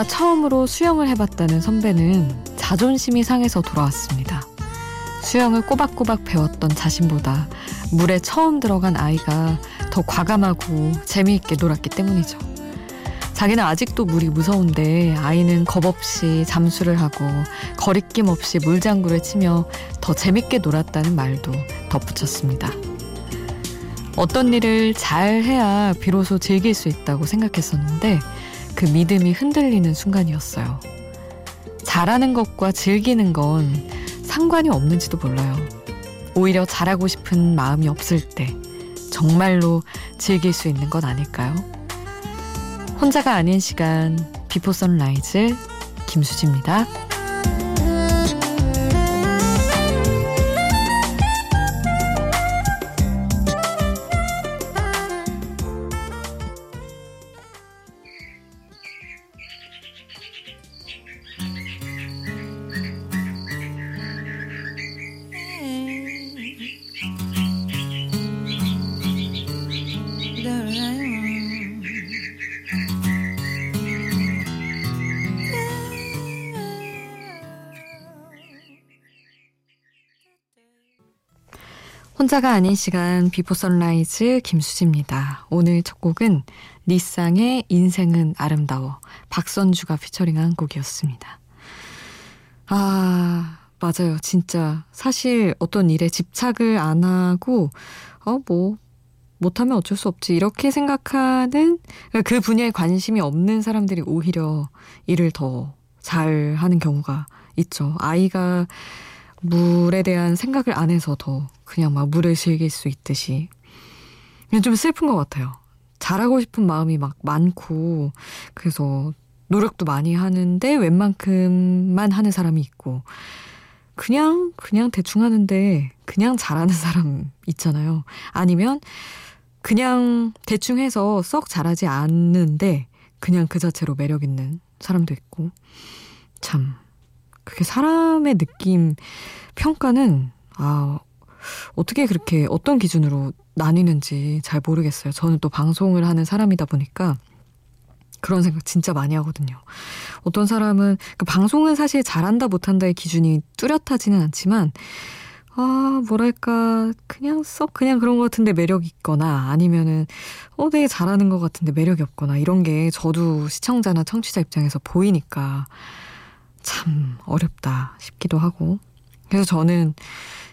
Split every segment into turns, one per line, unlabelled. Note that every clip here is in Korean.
아이와 처음으로 수영을 해봤다는 선배는 자존심이 상해서 돌아왔습니다. 수영을 꼬박꼬박 배웠던 자신보다 물에 처음 들어간 아이가 더 과감하고 재미있게 놀았기 때문이죠. 자기는 아직도 물이 무서운데 아이는 겁 없이 잠수를 하고 거리낌 없이 물장구를 치며 더 재밌게 놀았다는 말도 덧붙였습니다. 어떤 일을 잘 해야 비로소 즐길 수 있다고 생각했었는데 그 믿음이 흔들리는 순간이었어요. 잘하는 것과 즐기는 건 상관이 없는지도 몰라요. 오히려 잘하고 싶은 마음이 없을 때 정말로 즐길 수 있는 건 아닐까요? 혼자가 아닌 시간 Before Sunrise 김수지입니다. 혼자가 아닌 시간 Before Sunrise 김수지입니다. 오늘 첫 곡은 리쌍의 인생은 아름다워 박선주가 피처링한 곡이었습니다. 아 맞아요. 진짜 사실 어떤 일에 집착을 안 하고 어뭐 못하면 어쩔 수 없지 이렇게 생각하는 그 분야에 관심이 없는 사람들이 오히려 일을 더 잘하는 경우가 있죠. 아이가 물에 대한 생각을 안 해서 더 그냥 막 물을 즐길 수 있듯이. 좀 슬픈 것 같아요. 잘하고 싶은 마음이 막 많고, 그래서 노력도 많이 하는데 웬만큼만 하는 사람이 있고, 그냥, 그냥 대충 하는데 그냥 잘하는 사람 있잖아요. 아니면 그냥 대충 해서 썩 잘하지 않는데 그냥 그 자체로 매력 있는 사람도 있고, 참. 그게 사람의 느낌, 평가는, 아, 어떻게 그렇게 어떤 기준으로 나뉘는지 잘 모르겠어요. 저는 또 방송을 하는 사람이다 보니까 그런 생각 진짜 많이 하거든요. 어떤 사람은, 그 방송은 사실 잘한다 못한다의 기준이 뚜렷하지는 않지만, 아, 뭐랄까, 그냥 썩 그냥 그런 것 같은데 매력 있거나 아니면은, 어, 되게 잘하는 것 같은데 매력이 없거나 이런 게 저도 시청자나 청취자 입장에서 보이니까 참 어렵다 싶기도 하고. 그래서 저는,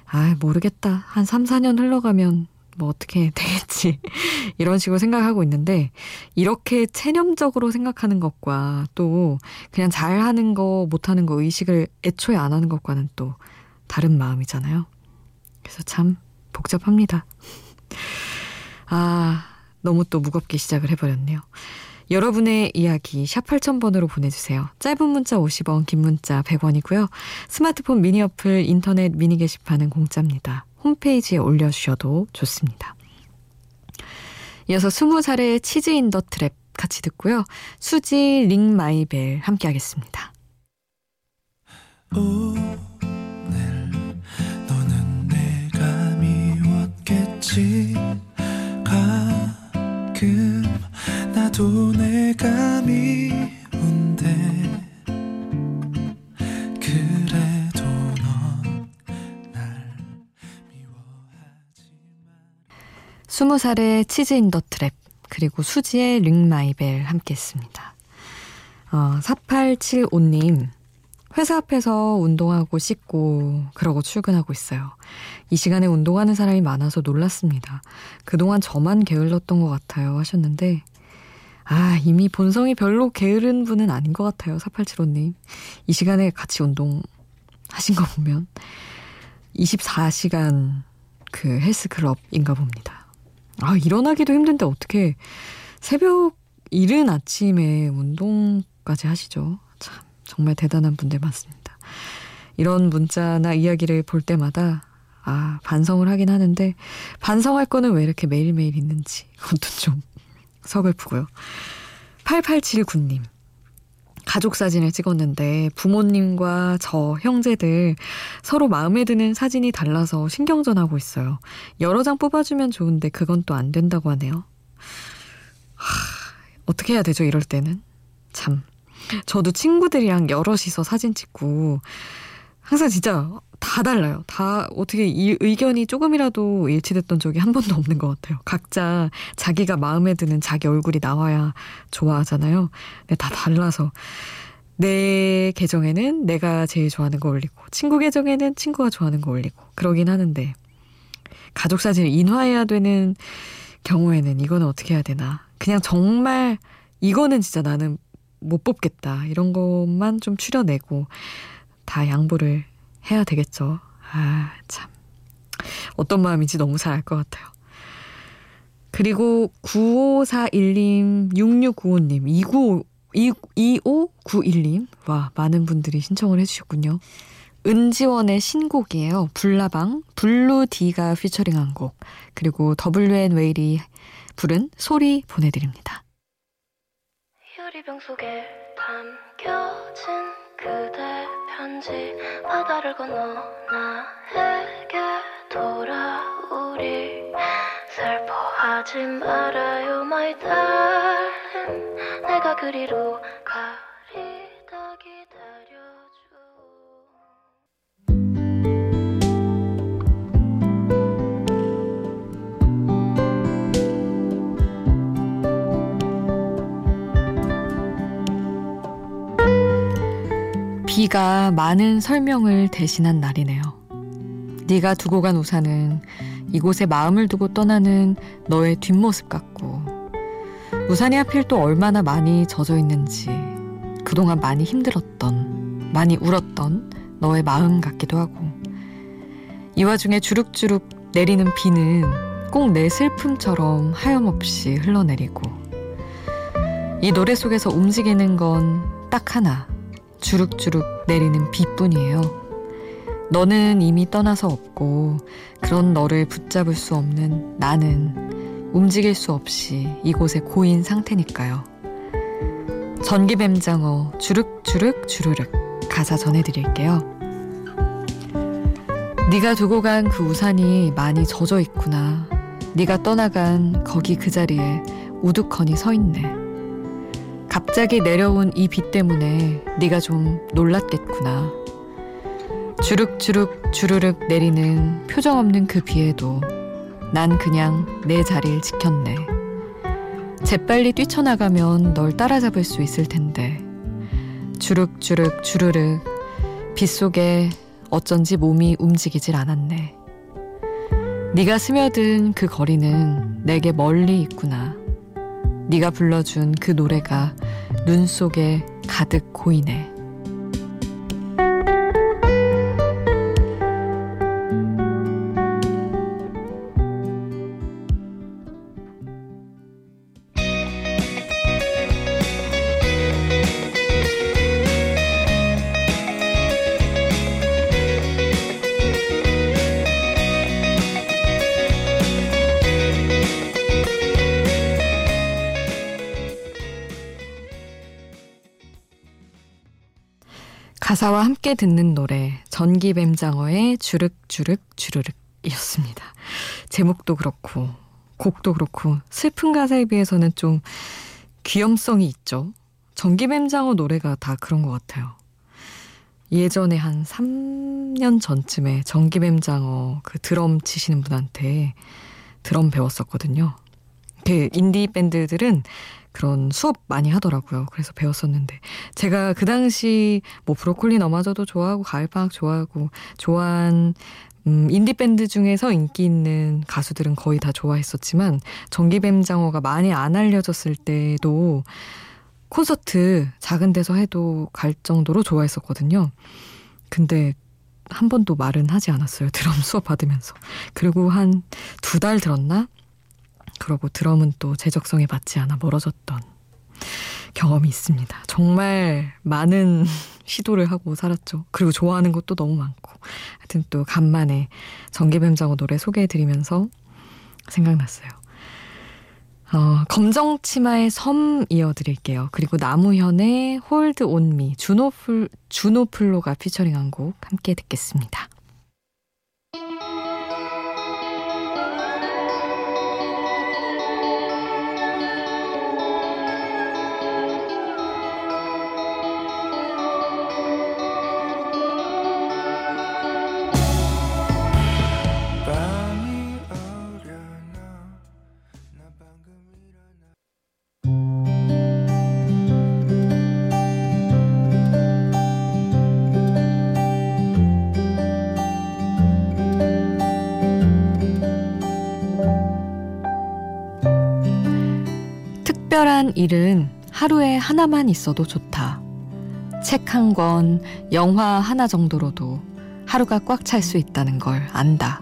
아, 모르겠다. 한 3, 4년 흘러가면 뭐 어떻게 되겠지. 이런 식으로 생각하고 있는데, 이렇게 체념적으로 생각하는 것과 또 그냥 잘하는 거, 못하는 거 의식을 애초에 안 하는 것과는 또 다른 마음이잖아요. 그래서 참 복잡합니다. 아, 너무 또 무겁게 시작을 해버렸네요. 여러분의 이야기 샵 8000번으로 보내주세요. 짧은 문자 50원, 긴 문자 100원이고요. 스마트폰 미니 어플, 인터넷 미니 게시판은 공짜입니다. 홈페이지에 올려주셔도 좋습니다. 이어서 20살의 Cheese in the Trap 같이 듣고요. 수지 Ring My Bell 함께 하겠습니다. 오늘 너는 내가 미웠겠지 나도 내가 미운데 그래도 넌 날 미워하지만 스무 살의 Cheese in the Trap 그리고 수지의 Ring My Bell 함께 했습니다. 어, 4875님 회사 앞에서 운동하고 씻고 그러고 출근하고 있어요. 이 시간에 운동하는 사람이 많아서 놀랐습니다. 그동안 저만 게을렀던 것 같아요 하셨는데 아 이미 본성이 별로 게으른 분은 아닌 것 같아요 4875님. 이 시간에 같이 운동 하신 거 보면 24시간 그 헬스클럽인가 봅니다. 아 일어나기도 힘든데 어떻게 새벽 이른 아침에 운동까지 하시죠? 참 정말 대단한 분들 많습니다. 이런 문자나 이야기를 볼 때마다 아, 반성을 하긴 하는데 반성할 거는 왜 이렇게 매일매일 있는지 그것도 좀 서글프고요. 8879님. 가족 사진을 찍었는데 부모님과 저 형제들 서로 마음에 드는 사진이 달라서 신경전하고 있어요. 여러 장 뽑아주면 좋은데 그건 또 안 된다고 하네요. 하, 어떻게 해야 되죠, 이럴 때는? 참. 저도 친구들이랑 여럿이서 사진 찍고 항상 진짜 다 달라요. 다 어떻게 이 의견이 조금이라도 일치됐던 적이 한 번도 없는 것 같아요. 각자 자기가 마음에 드는 자기 얼굴이 나와야 좋아하잖아요. 근데 다 달라서 내 계정에는 내가 제일 좋아하는 거 올리고 친구 계정에는 친구가 좋아하는 거 올리고 그러긴 하는데 가족 사진을 인화해야 되는 경우에는 이거는 어떻게 해야 되나. 그냥 정말 이거는 진짜 나는 못 뽑겠다. 이런 것만 좀 추려내고 다 양보를 해야 되겠죠. 아, 참. 어떤 마음인지 너무 잘 알 것 같아요. 그리고 9541님, 6695님, 29, 2591님. 와, 많은 분들이 신청을 해주셨군요. 은지원의 신곡이에요. 불나방, 블루디가 피처링한 곡. 그리고 WN 웨일이 부른 소리 보내드립니다. 유리병 속에 담겨진 그대 편지 바다를 건너 나에게 돌아오리. 슬퍼하지 말아요 my darling. 내가 그리로 가리 비가 많은 설명을 대신한 날이네요. 네가 두고 간 우산은 이곳에 마음을 두고 떠나는 너의 뒷모습 같고 우산이 하필 또 얼마나 많이 젖어 있는지 그동안 많이 힘들었던 많이 울었던 너의 마음 같기도 하고 이 와중에 주룩주룩 내리는 비는 꼭 내 슬픔처럼 하염없이 흘러내리고 이 노래 속에서 움직이는 건 딱 하나 주룩주룩 내리는 비뿐이에요. 너는 이미 떠나서 없고 그런 너를 붙잡을 수 없는 나는 움직일 수 없이 이곳에 고인 상태니까요. 전기뱀장어 주룩주룩 주르륵 가사 전해드릴게요. 네가 두고 간 그 우산이 많이 젖어 있구나. 네가 떠나간 거기 그 자리에 우두커니 서 있네. 갑자기 내려온 이 비 때문에 네가 좀 놀랐겠구나. 주룩주룩 주르륵 내리는 표정 없는 그 비에도 난 그냥 내 자리를 지켰네. 재빨리 뛰쳐나가면 널 따라잡을 수 있을 텐데. 주룩주룩 주르륵 빗속에 어쩐지 몸이 움직이질 않았네. 네가 스며든 그 거리는 내게 멀리 있구나. 네가 불러준 그 노래가 눈 속에 가득 고이네. 가사와 함께 듣는 노래 전기뱀장어의 주륵주륵 주르륵이었습니다. 제목도 그렇고 곡도 그렇고 슬픈 가사에 비해서는 좀 귀염성이 있죠. 전기뱀장어 노래가 다 그런 것 같아요. 예전에 한 3년 전쯤에 전기뱀장어 그 드럼 치시는 분한테 드럼 배웠었거든요. 그 인디 밴드들은 그런 수업 많이 하더라고요. 그래서 배웠었는데 제가 그 당시 뭐 브로콜리 너마저도 좋아하고 가을방학 좋아하고 좋아한 음, 인디 밴드 중에서 인기 있는 가수들은 거의 다 좋아했었지만 전기뱀장어가 많이 안 알려졌을 때도 콘서트 작은 데서 해도 갈 정도로 좋아했었거든요. 근데 한 번도 말은 하지 않았어요. 드럼 수업 받으면서. 그리고 한 두 달 들었나? 그러고 드럼은 또 제 적성에 맞지 않아 멀어졌던 경험이 있습니다. 정말 많은 시도를 하고 살았죠. 그리고 좋아하는 것도 너무 많고. 하여튼 또 간만에 전기뱀장어 노래 소개해드리면서 생각났어요. 어, 검정치마의 섬 이어드릴게요. 그리고 남우현의 Hold On Me, 주노플, 주노플로가 피처링한 곡 함께 듣겠습니다. 특별한 일은 하루에 하나만 있어도 좋다. 책 한 권, 영화 하나 정도로도 하루가 꽉 찰 수 있다는 걸 안다.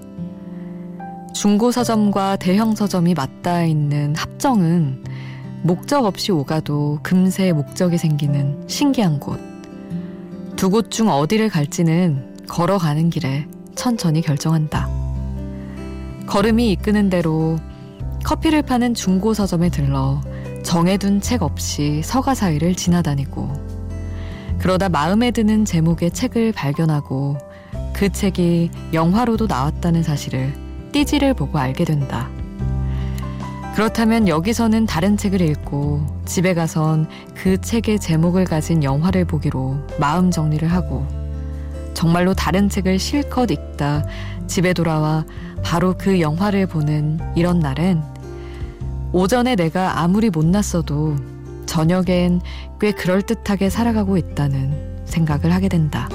중고 서점과 대형 서점이 맞닿아 있는 합정은 목적 없이 오가도 금세 목적이 생기는 신기한 곳. 두 곳 중 어디를 갈지는 걸어가는 길에 천천히 결정한다. 걸음이 이끄는 대로 커피를 파는 중고 서점에 들러 정해둔 책 없이 서가 사이를 지나다니고 그러다 마음에 드는 제목의 책을 발견하고 그 책이 영화로도 나왔다는 사실을 띠지를 보고 알게 된다. 그렇다면 여기서는 다른 책을 읽고 집에 가선 그 책의 제목을 가진 영화를 보기로 마음 정리를 하고 정말로 다른 책을 실컷 읽다 집에 돌아와 바로 그 영화를 보는 이런 날엔 오전에 내가 아무리 못났어도 저녁엔 꽤 그럴듯하게 살아가고 있다는 생각을 하게 된다.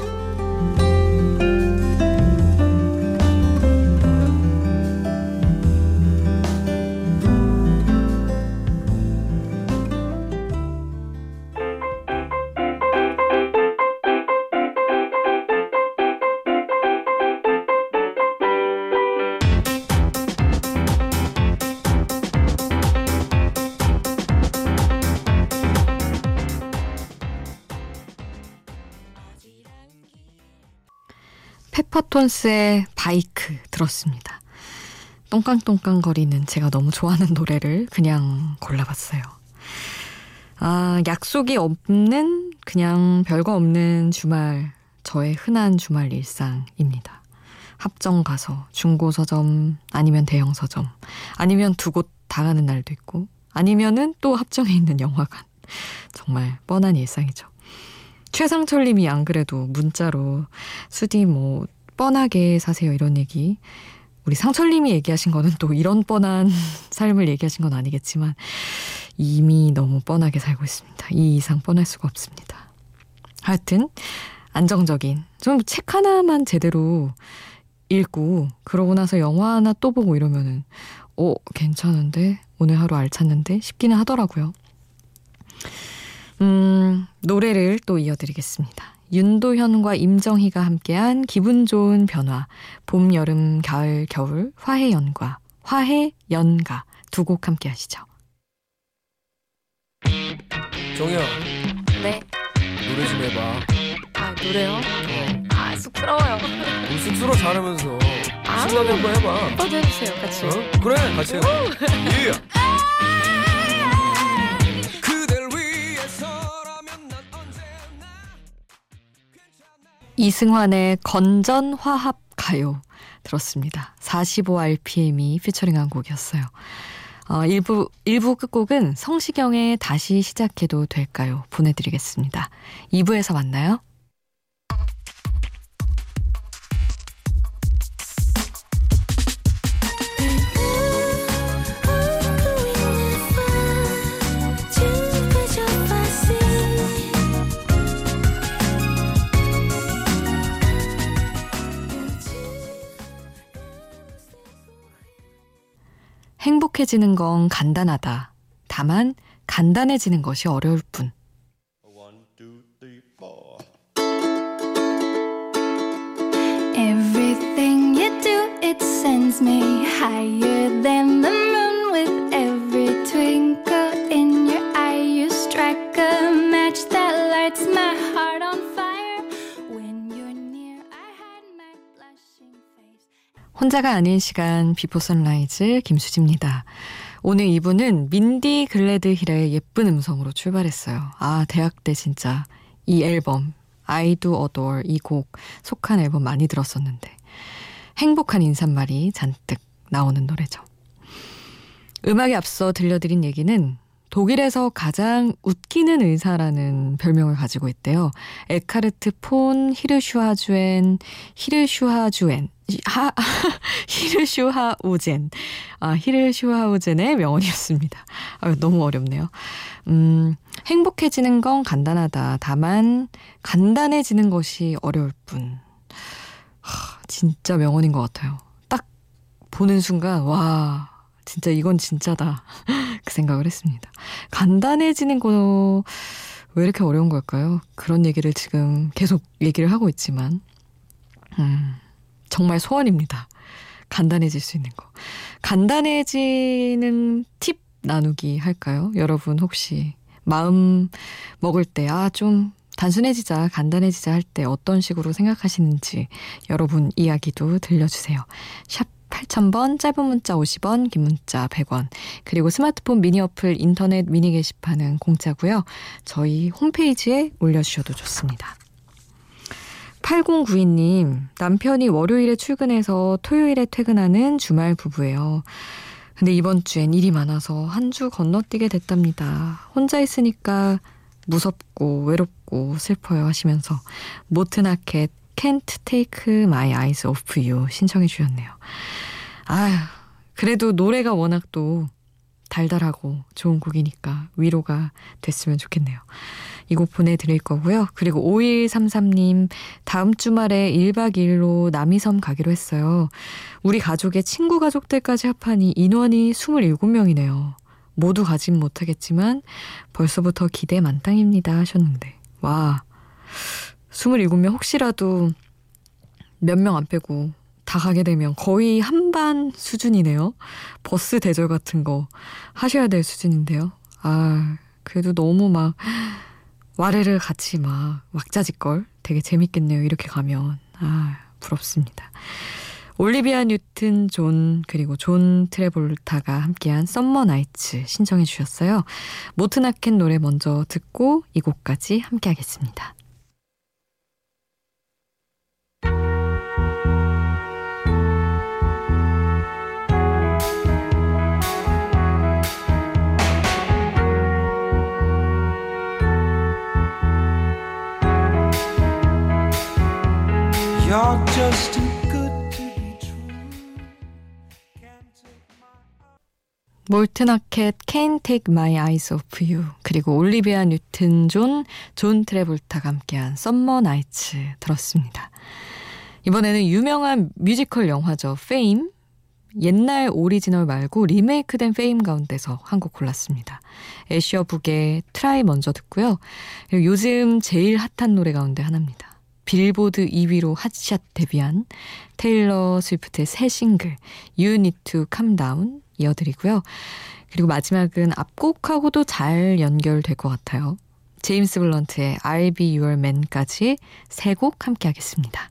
페퍼톤스의 바이크 들었습니다. 똥깡똥깡 거리는 제가 너무 좋아하는 노래를 그냥 골라봤어요. 아, 약속이 없는 그냥 별거 없는 주말, 저의 흔한 주말 일상입니다. 합정 가서 중고 서점 아니면 대형 서점 아니면 두 곳 다 가는 날도 있고 아니면은 또 합정에 있는 영화관. 정말 뻔한 일상이죠. 최상철 님이 안 그래도 문자로 수디 뭐 뻔하게 사세요 이런 얘기 우리 상철 님이 얘기하신 거는 또 이런 뻔한 삶을 얘기하신 건 아니겠지만 이미 너무 뻔하게 살고 있습니다. 이 이상 뻔할 수가 없습니다. 하여튼 안정적인 좀 책 하나만 제대로 읽고 그러고 나서 영화 하나 또 보고 이러면은 어 괜찮은데 오늘 하루 알찼는데 싶기는 하더라고요. 음, 노래를 또 이어드리겠습니다. 윤도현과 임정희가 함께한 기분 좋은 변화, 봄, 여름, 가을, 겨울, 화해 연과, 화해 연가 두 곡 함께 하시죠.
정희야.
네.
노래 좀 해봐.
아, 노래요?
어.
아, 쑥스러워요.
우리 쑥스러 잘하면서
아.
신나게 한번 해봐.
한번 해주세요, 같이.
어? 그래, 같이 해. 예.
이승환의 건전 화합 가요 들었습니다. 45rpm이 피처링한 곡이었어요. 어, 일부, 일부 끝곡은 성시경의 다시 시작해도 될까요? 보내드리겠습니다. 2부에서 만나요. 행복해지는 건 간단하다. 다만 간단해지는 것이 어려울 뿐. Everything you do, it sends me higher than the 혼자가 아닌 시간 Before Sunrise 김수지입니다. 오늘 이분은 민디 글레드힐의 예쁜 음성으로 출발했어요. 아, 대학 때 진짜 이 앨범 I Do Adore 이 곡 속한 앨범 많이 들었었는데 행복한 인사말이 잔뜩 나오는 노래죠. 음악에 앞서 들려드린 얘기는 독일에서 가장 웃기는 의사라는 별명을 가지고 있대요. 에카르트 폰 히르슈하우젠 히르슈하주엔 하 히르슈하우젠 아 히르슈하우젠의 명언이었습니다. 아 너무 어렵네요. 음 행복해지는 건 간단하다. 다만 간단해지는 것이 어려울 뿐. 하, 진짜 명언인 것 같아요. 딱 보는 순간 와 진짜 이건 진짜다. 그 생각을 했습니다. 간단해지는 거 왜 이렇게 어려운 걸까요? 그런 얘기를 지금 계속 얘기를 하고 있지만, 음, 정말 소원입니다. 간단해질 수 있는 거. 간단해지는 팁 나누기 할까요? 여러분 혹시 마음 먹을 때, 아, 좀 단순해지자, 간단해지자 할 때 어떤 식으로 생각하시는지 여러분 이야기도 들려주세요. 샵 8000번, 짧은 문자 50원, 긴 문자 100원. 그리고 스마트폰 미니 어플 인터넷 미니 게시판은 공짜고요. 저희 홈페이지에 올려주셔도 좋습니다. 8092님, 남편이 월요일에 출근해서 토요일에 퇴근하는 주말 부부예요. 근데 이번 주엔 일이 많아서 한 주 건너뛰게 됐답니다. 혼자 있으니까 무섭고 외롭고 슬퍼요 하시면서 모트나켓 Can't Take My Eyes Off You 신청해 주셨네요. 아휴, 그래도 노래가 워낙 또 달달하고 좋은 곡이니까 위로가 됐으면 좋겠네요. 이 곡 보내드릴 거고요. 그리고 5133님, 다음 주말에 1박 2일로 남이섬 가기로 했어요. 우리 가족의 친구 가족들까지 합하니 인원이 27명이네요. 모두 가진 못하겠지만 벌써부터 기대 만땅입니다 하셨는데. 와, 27명 혹시라도 몇 명 안 빼고 다 가게 되면 거의 한반 수준이네요. 버스 대절 같은 거 하셔야 될 수준인데요. 아, 그래도 너무 막 와레를 같이 막 왁자지껄 되게 재밌겠네요. 이렇게 가면. 아, 부럽습니다. 올리비아 뉴튼 존 그리고 존 트라볼타가 함께한 Summer Nights 신청해 주셨어요. 모트나켄 노래 먼저 듣고 이 곡까지 함께 하겠습니다. 몰튼 하켓 Can't Take My Eyes Off You 그리고 올리비아 뉴튼 존, 존 트래볼타가 함께한 Summer Nights 들었습니다. 이번에는 유명한 뮤지컬 영화죠. Fame. 옛날 오리지널 말고 리메이크된 Fame 가운데서 한 곡 골랐습니다. 애쉬어 북의 Try 먼저 듣고요. 요즘 제일 핫한 노래 가운데 하나입니다. 빌보드 2위로 핫샷 데뷔한 테일러 스위프트의 새 싱글 You Need to Calm Down 이어드리고요. 그리고 마지막은 앞곡하고도 잘 연결될 것 같아요. 제임스 블런트의 I'll Be Your Man까지 세 곡 함께 하겠습니다.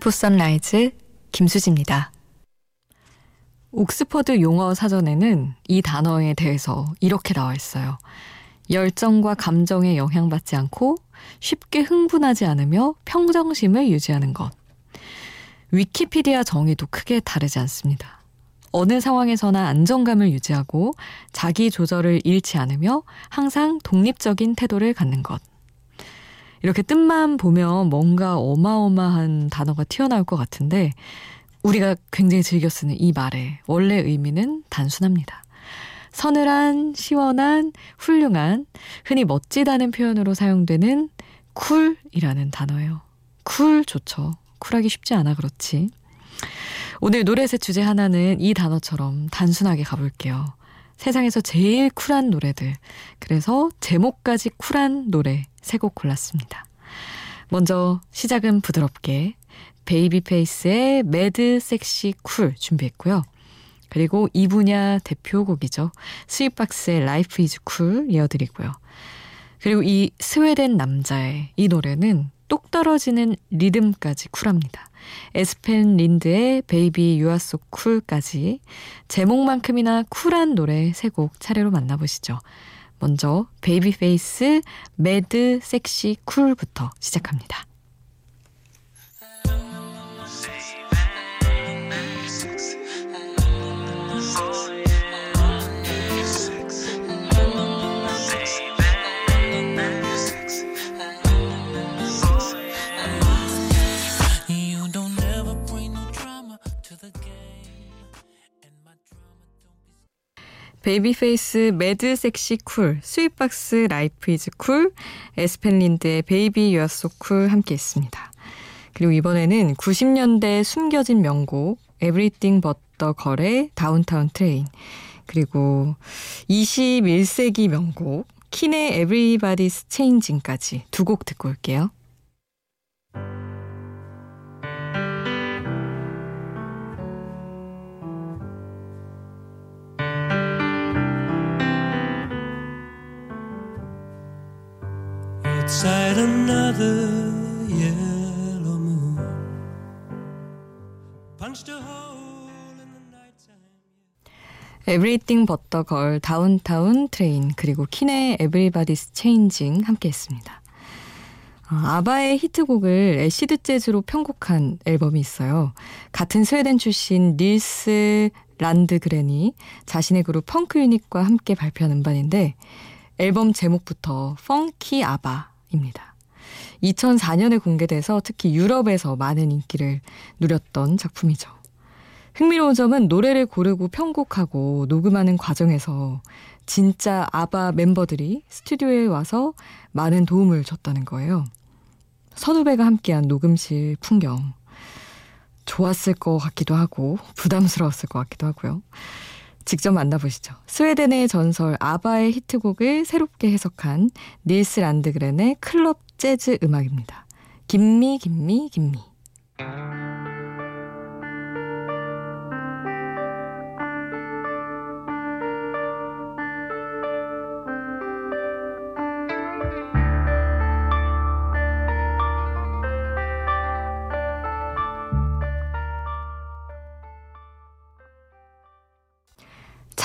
비포 선라이즈 김수지입니다. 옥스퍼드 용어 사전에는 이 단어에 대해서 이렇게 나와 있어요. 열정과 감정에 영향받지 않고 쉽게 흥분하지 않으며 평정심을 유지하는 것. 위키피디아 정의도 크게 다르지 않습니다. 어느 상황에서나 안정감을 유지하고 자기 조절을 잃지 않으며 항상 독립적인 태도를 갖는 것. 이렇게 뜻만 보면 뭔가 어마어마한 단어가 튀어나올 것 같은데 우리가 굉장히 즐겨 쓰는 이 말의 원래 의미는 단순합니다. 서늘한, 시원한, 훌륭한, 흔히 멋지다는 표현으로 사용되는 cool이라는 단어예요. Cool 좋죠. 쿨하기 쉽지 않아 그렇지. 오늘 노래 셋 주제 하나는 이 단어처럼 단순하게 가볼게요. 세상에서 제일 쿨한 노래들. 그래서 제목까지 쿨한 노래 세 곡 골랐습니다. 먼저 시작은 부드럽게 베이비 페이스의 Mad Sexy Cool 준비했고요. 그리고 이 분야 대표곡이죠. 스윗박스의 Life Is Cool 이어드리고요. 그리고 이 스웨덴 남자의 이 노래는 똑 떨어지는 리듬까지 쿨합니다. 에스펜 린드의 Baby You're So Cool까지 제목만큼이나 쿨한 노래 세 곡 차례로 만나보시죠. 먼저 베이비 페이스 Mad Sexy Cool부터 시작합니다. 베이비 페이스 Mad Sexy Cool, 스윗박스 Life Is Cool, 에스펜 린드의 Baby You're So Cool 함께 했습니다. 그리고 이번에는 90년대 숨겨진 명곡 Everything But The Girl의 Downtown Train 그리고 21세기 명곡 킨의 Everybody's Changing까지 두 곡 듣고 올게요.
Outside another yellow moon. Punched a hole in the nighttime.
Everything But The Girl Downtown Train 그리고 킨의 Everybody's Changing 함께 했습니다. 어, 아바의 히트곡을 acid 재즈로 편곡한 앨범이 있어요. 같은 스웨덴 출신 닐스 란드그렌이 자신의 그룹 Funk Unit과 함께 발표한 음반인데 앨범 제목부터 펑키 아바 입니다. 2004년에 공개돼서 특히 유럽에서 많은 인기를 누렸던 작품이죠. 흥미로운 점은 노래를 고르고 편곡하고 녹음하는 과정에서 진짜 아바 멤버들이 스튜디오에 와서 많은 도움을 줬다는 거예요. 선후배가 함께한 녹음실 풍경. 좋았을 것 같기도 하고 부담스러웠을 것 같기도 하고요. 직접 만나보시죠. 스웨덴의 전설 아바의 히트곡을 새롭게 해석한 닐스 란드그렌의 클럽 재즈 음악입니다. 김미 김미 김미.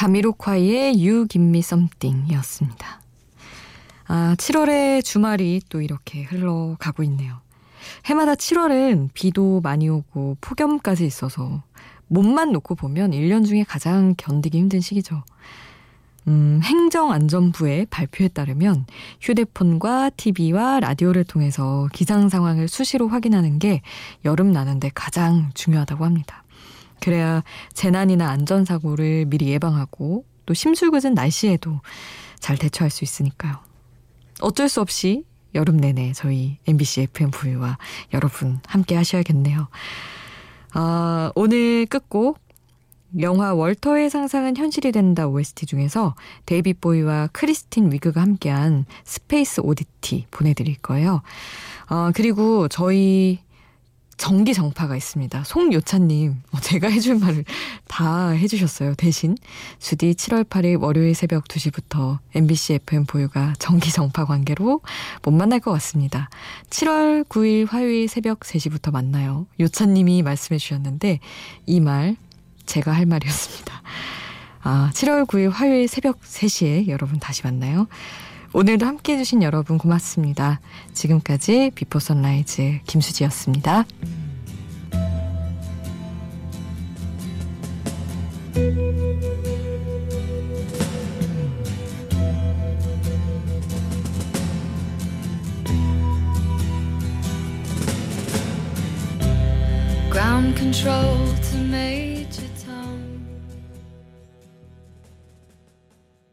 자미로콰이의 You Give Me Something이었습니다. 아, 7월의 주말이 또 이렇게 흘러가고 있네요. 해마다 7월은 비도 많이 오고 폭염까지 있어서 몸만 놓고 보면 1년 중에 가장 견디기 힘든 시기죠. 음, 행정안전부의 발표에 따르면 휴대폰과 TV와 라디오를 통해서 기상 상황을 수시로 확인하는 게 여름 나는데 가장 중요하다고 합니다. 그래야 재난이나 안전사고를 미리 예방하고 또 심술궂은 날씨에도 잘 대처할 수 있으니까요. 어쩔 수 없이 여름 내내 저희 MBC FM과 여러분 함께 하셔야겠네요. 아, 오늘 끝곡 영화 월터의 상상은 현실이 된다 OST 중에서 데이빗 보위와 크리스틴 위그가 함께한 Space Oddity 보내드릴 거예요. 아, 그리고 저희 정기 정파가 있습니다. 송요찬님, 어, 제가 해줄 말을 다 해주셨어요. 대신 주디 7월 8일 월요일 새벽 2시부터 MBC FM 보유가 정기 정파 관계로 못 만날 것 같습니다. 7월 9일 화요일 새벽 3시부터 만나요. 요찬님이 말씀해 주셨는데 이 말 제가 할 말이었습니다. 아, 7월 9일 화요일 새벽 3시에 여러분 다시 만나요. 오늘도 함께 해주신 여러분 고맙습니다. 지금까지 비포 선라이즈 김수지였습니다.
ground control to make